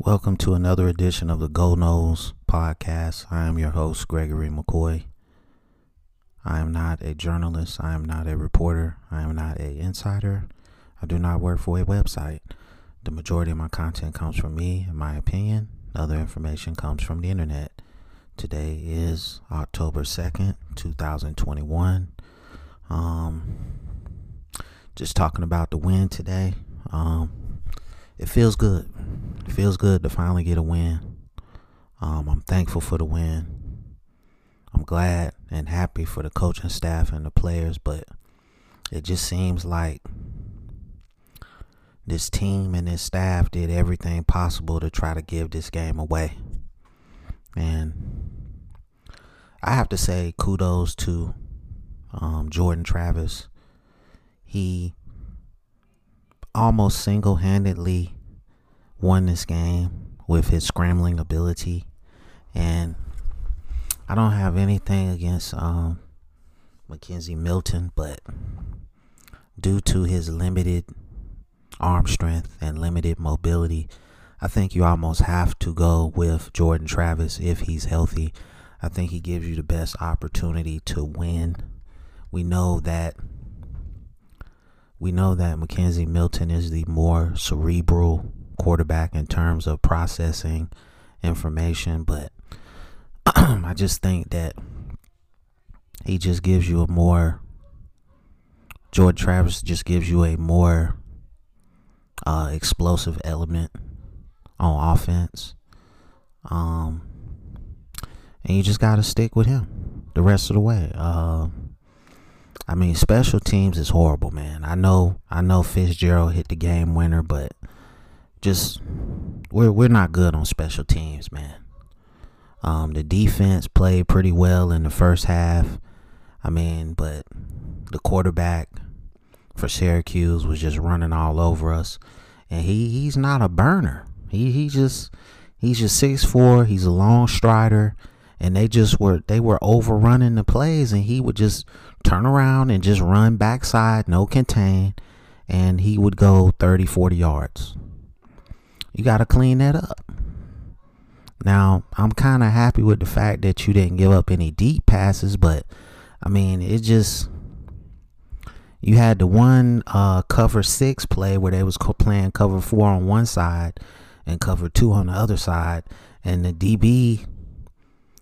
Welcome to another edition of the Go Noles podcast. I am your host, Gregory McCoy. I am not a journalist. I am not a reporter. I am not a insider. I do not work for a website. The majority of my content comes from me and my opinion. Other information comes from the internet. Today is October 2nd, 2021. Um, just talking about the win today. Um, it feels good. It feels good to finally get a win. Um, I'm thankful for the win. I'm glad and happy for the coaching staff and the players, but it just seems like this team and this staff did everything possible to try to give this game away. And I have to say kudos to um, Jordan Travis. He almost single handedly won this game with his scrambling ability. And I don't have anything against um, McKenzie Milton, but due to his limited arm strength and limited mobility, I think you almost have to go with Jordan Travis if he's healthy. I think he gives you the best opportunity to win. We know that we know that McKenzie Milton is the more cerebral quarterback in terms of processing information, but I just think that he just gives you a more Jordan Travis just gives you a more uh, explosive element on offense. Um, and you just got to stick with him the rest of the way. Uh, I mean, special teams is horrible, man. I know, I know Fitzgerald hit the game winner, but just we're we're not good on special teams, man. Um, the defense played pretty well in the first half. I mean, but the quarterback for Syracuse was just running all over us, and he he's not a burner. He he just he's just six four. He's a long strider, and they just were they were overrunning the plays, and he would just turn around and just run backside, no contain, and he would go 30, 40 yards. You got to clean that up. Now, I'm kind of happy with the fact that you didn't give up any deep passes, but I mean, it just you had the one uh, cover six play where they was playing cover four on one side and cover two on the other side, and the DB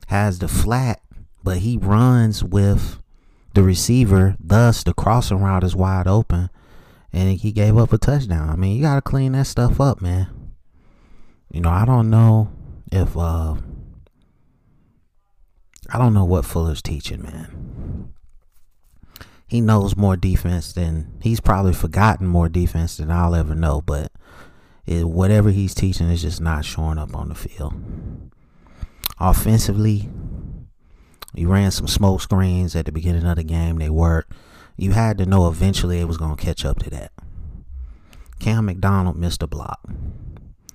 has the flat, but he runs with the receiver. Thus, the crossing route is wide open, and he gave up a touchdown. I mean, you got to clean that stuff up, man. You know, I don't know if uh I don't know what Fuller's teaching, man. He knows more defense than he's probably forgotten more defense than I'll ever know, but it, whatever he's teaching is just not showing up on the field. Offensively, you ran some smoke screens at the beginning of the game. They worked. You had to know eventually it was going to catch up to that. Cam McDonald missed a block.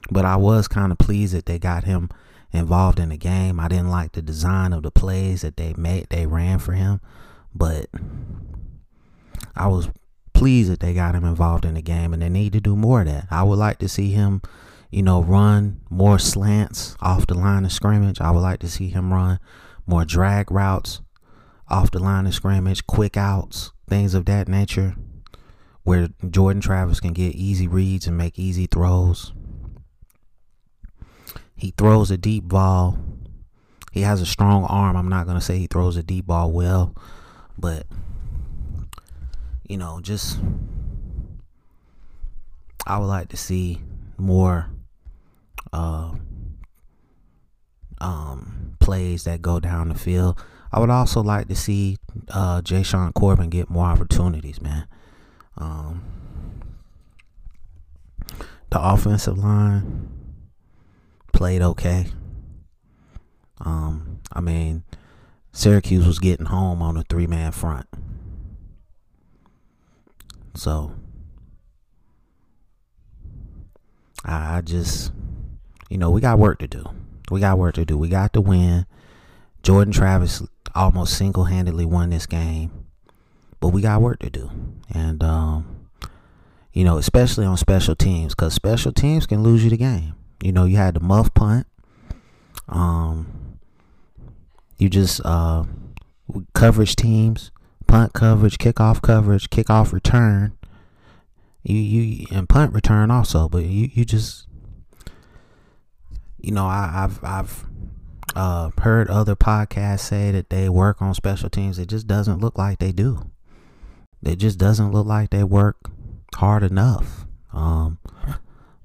But I was kind of pleased that they got him involved in the game. I didn't like the design of the plays that they made they ran for him, but I was pleased that they got him involved in the game and they need to do more of that. I would like to see him, you know, run more slants off the line of scrimmage. I would like to see him run more drag routes off the line of scrimmage, quick outs, things of that nature, where Jordan Travis can get easy reads and make easy throws. He throws a deep ball. He has a strong arm. I'm not going to say he throws a deep ball well, but, you know, just, I would like to see more uh, um, plays that go down the field. I would also like to see uh, Jashaun Corbin get more opportunities, man. Um, the offensive line played okay. Um, I mean, Syracuse was getting home on a three man front. So I just you know, we got work to do. We got work to do. We got to win. Jordan Travis almost single handedly won this game. But we got work to do. And um you know, especially on special teams, because special teams can lose you the game. You know, you had the muff punt. Um, you just uh, coverage teams, punt coverage, kickoff coverage, kickoff return. You you and punt return also, but you you just you know I, I've I've uh, heard other podcasts say that they work on special teams. It just doesn't look like they do. It just doesn't look like they work hard enough. Um,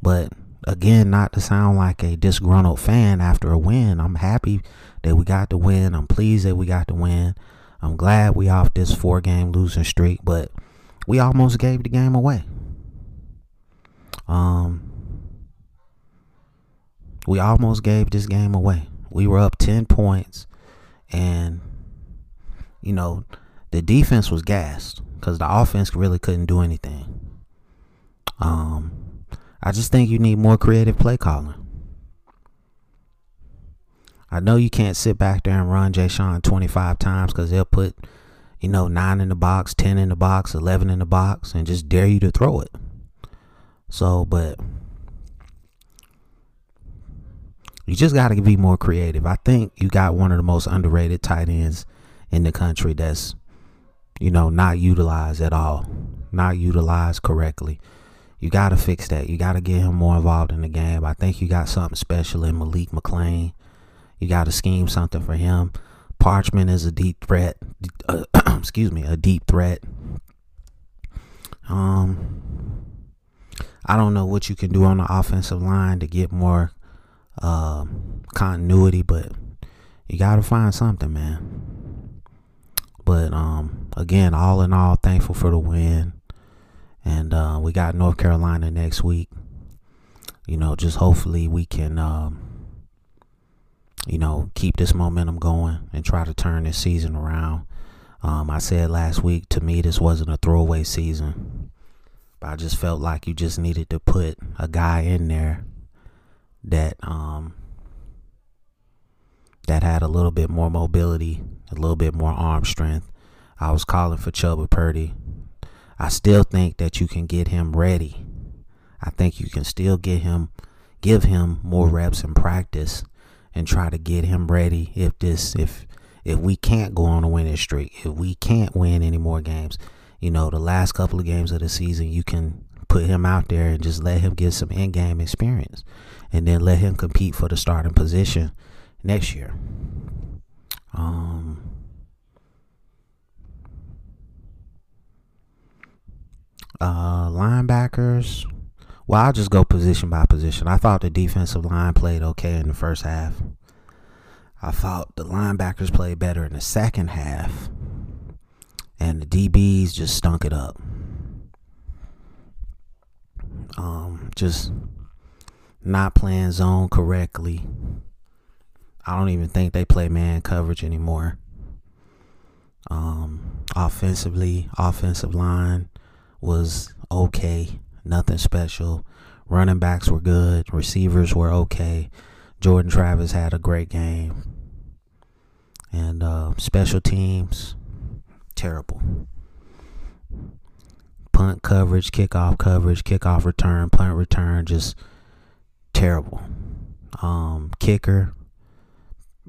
but again, not to sound like a disgruntled fan after a win. I'm happy that we got the win. I'm pleased that we got the win. I'm glad we off this four game losing streak, but we almost gave the game away. Um, we almost gave this game away. We were up 10 points, and, you know, the defense was gassed because the offense really couldn't do anything. Um, I just think you need more creative play calling. I know you can't sit back there and run Jashaun 25 times because they'll put, you know, nine in the box, 10 in the box, 11 in the box, and just dare you to throw it. So, but you just got to be more creative. I think you got one of the most underrated tight ends in the country that's, you know, not utilized at all, not utilized correctly. You got to fix that. You got to get him more involved in the game. I think you got something special in Malik McClain. You got to scheme something for him. Parchment is a deep threat. Uh, excuse me, a deep threat. Um, I don't know what you can do on the offensive line to get more uh, continuity, but you got to find something, man. But um, again, all in all, thankful for the win. And uh, we got North Carolina next week. You know, just hopefully we can, um, you know, keep this momentum going and try to turn this season around. Um, I said last week, to me, this wasn't a throwaway season. But I just felt like you just needed to put a guy in there that um, that had a little bit more mobility, a little bit more arm strength. I was calling for Chubba Purdy. I still think that you can get him ready. I think you can still get him, give him more reps in practice, and try to get him ready. If this, if if we can't go on a winning streak, if we can't win any more games, you know, the last couple of games of the season, you can put him out there and just let him get some in-game experience, and then let him compete for the starting position next year. Um, Uh, linebackers. Well, I'll just go position by position. I thought the defensive line played okay in the first half. I thought the linebackers played better in the second half. And the DBs just stunk it up. Um, just not playing zone correctly. I don't even think they play man coverage anymore. Um, offensively, offensive line was okay, nothing special. Running backs were good, receivers were okay. Jordan Travis had a great game. And uh, special teams, terrible. Punt coverage, kickoff coverage, kickoff return, punt return, just terrible. Um, kicker,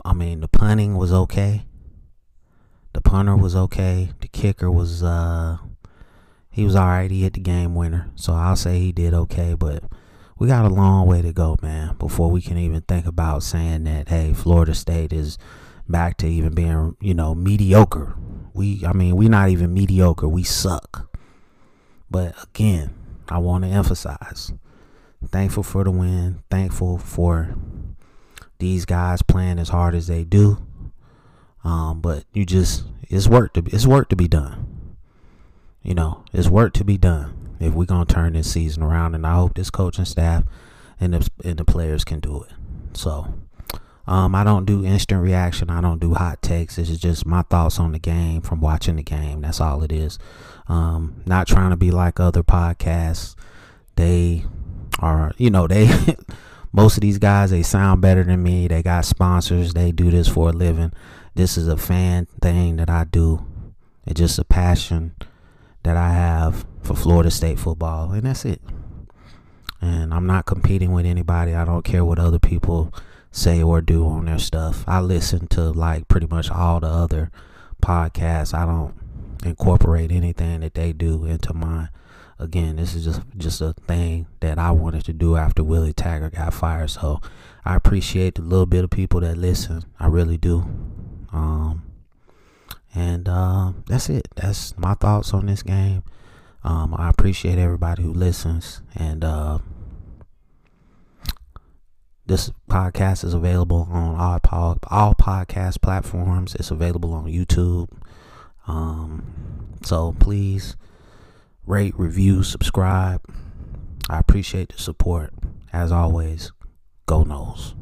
I mean, the punting was okay. The punter was okay. The kicker was uh, he was all right. He hit the game winner. So I'll say he did okay, but we got a long way to go, man, before we can even think about saying that, hey, Florida State is back to even being, you know, mediocre. We, I mean, we're not even mediocre. We suck. But again, I want to emphasize thankful for the win, thankful for these guys playing as hard as they do. Um, but you just, it's work to, it's work to be done. You know, it's work to be done. if we're gonna turn this season around, and I hope this coaching staff and the and the players can do it. So, um, I don't do instant reaction. I don't do hot takes. It's just my thoughts on the game from watching the game. That's all it is. Um, not trying to be like other podcasts. They are, you know, they most of these guys they sound better than me. They got sponsors. They do this for a living. This is a fan thing that I do. It's just a passion that I have for Florida State football, and that's it. And I'm not competing with anybody. I don't care what other people say or do on their stuff. I listen to like pretty much all the other podcasts. I don't incorporate anything that they do into mine. Again, this is just just a thing that I wanted to do after Willie Taggart got fired. So I appreciate the little bit of people that listen. I really do. Um, and uh, that's it. That's my thoughts on this game. Um, I appreciate everybody who listens. And uh, this podcast is available on all, all podcast platforms. It's available on YouTube. Um, so please rate, review, subscribe. I appreciate the support. As always, go Noles.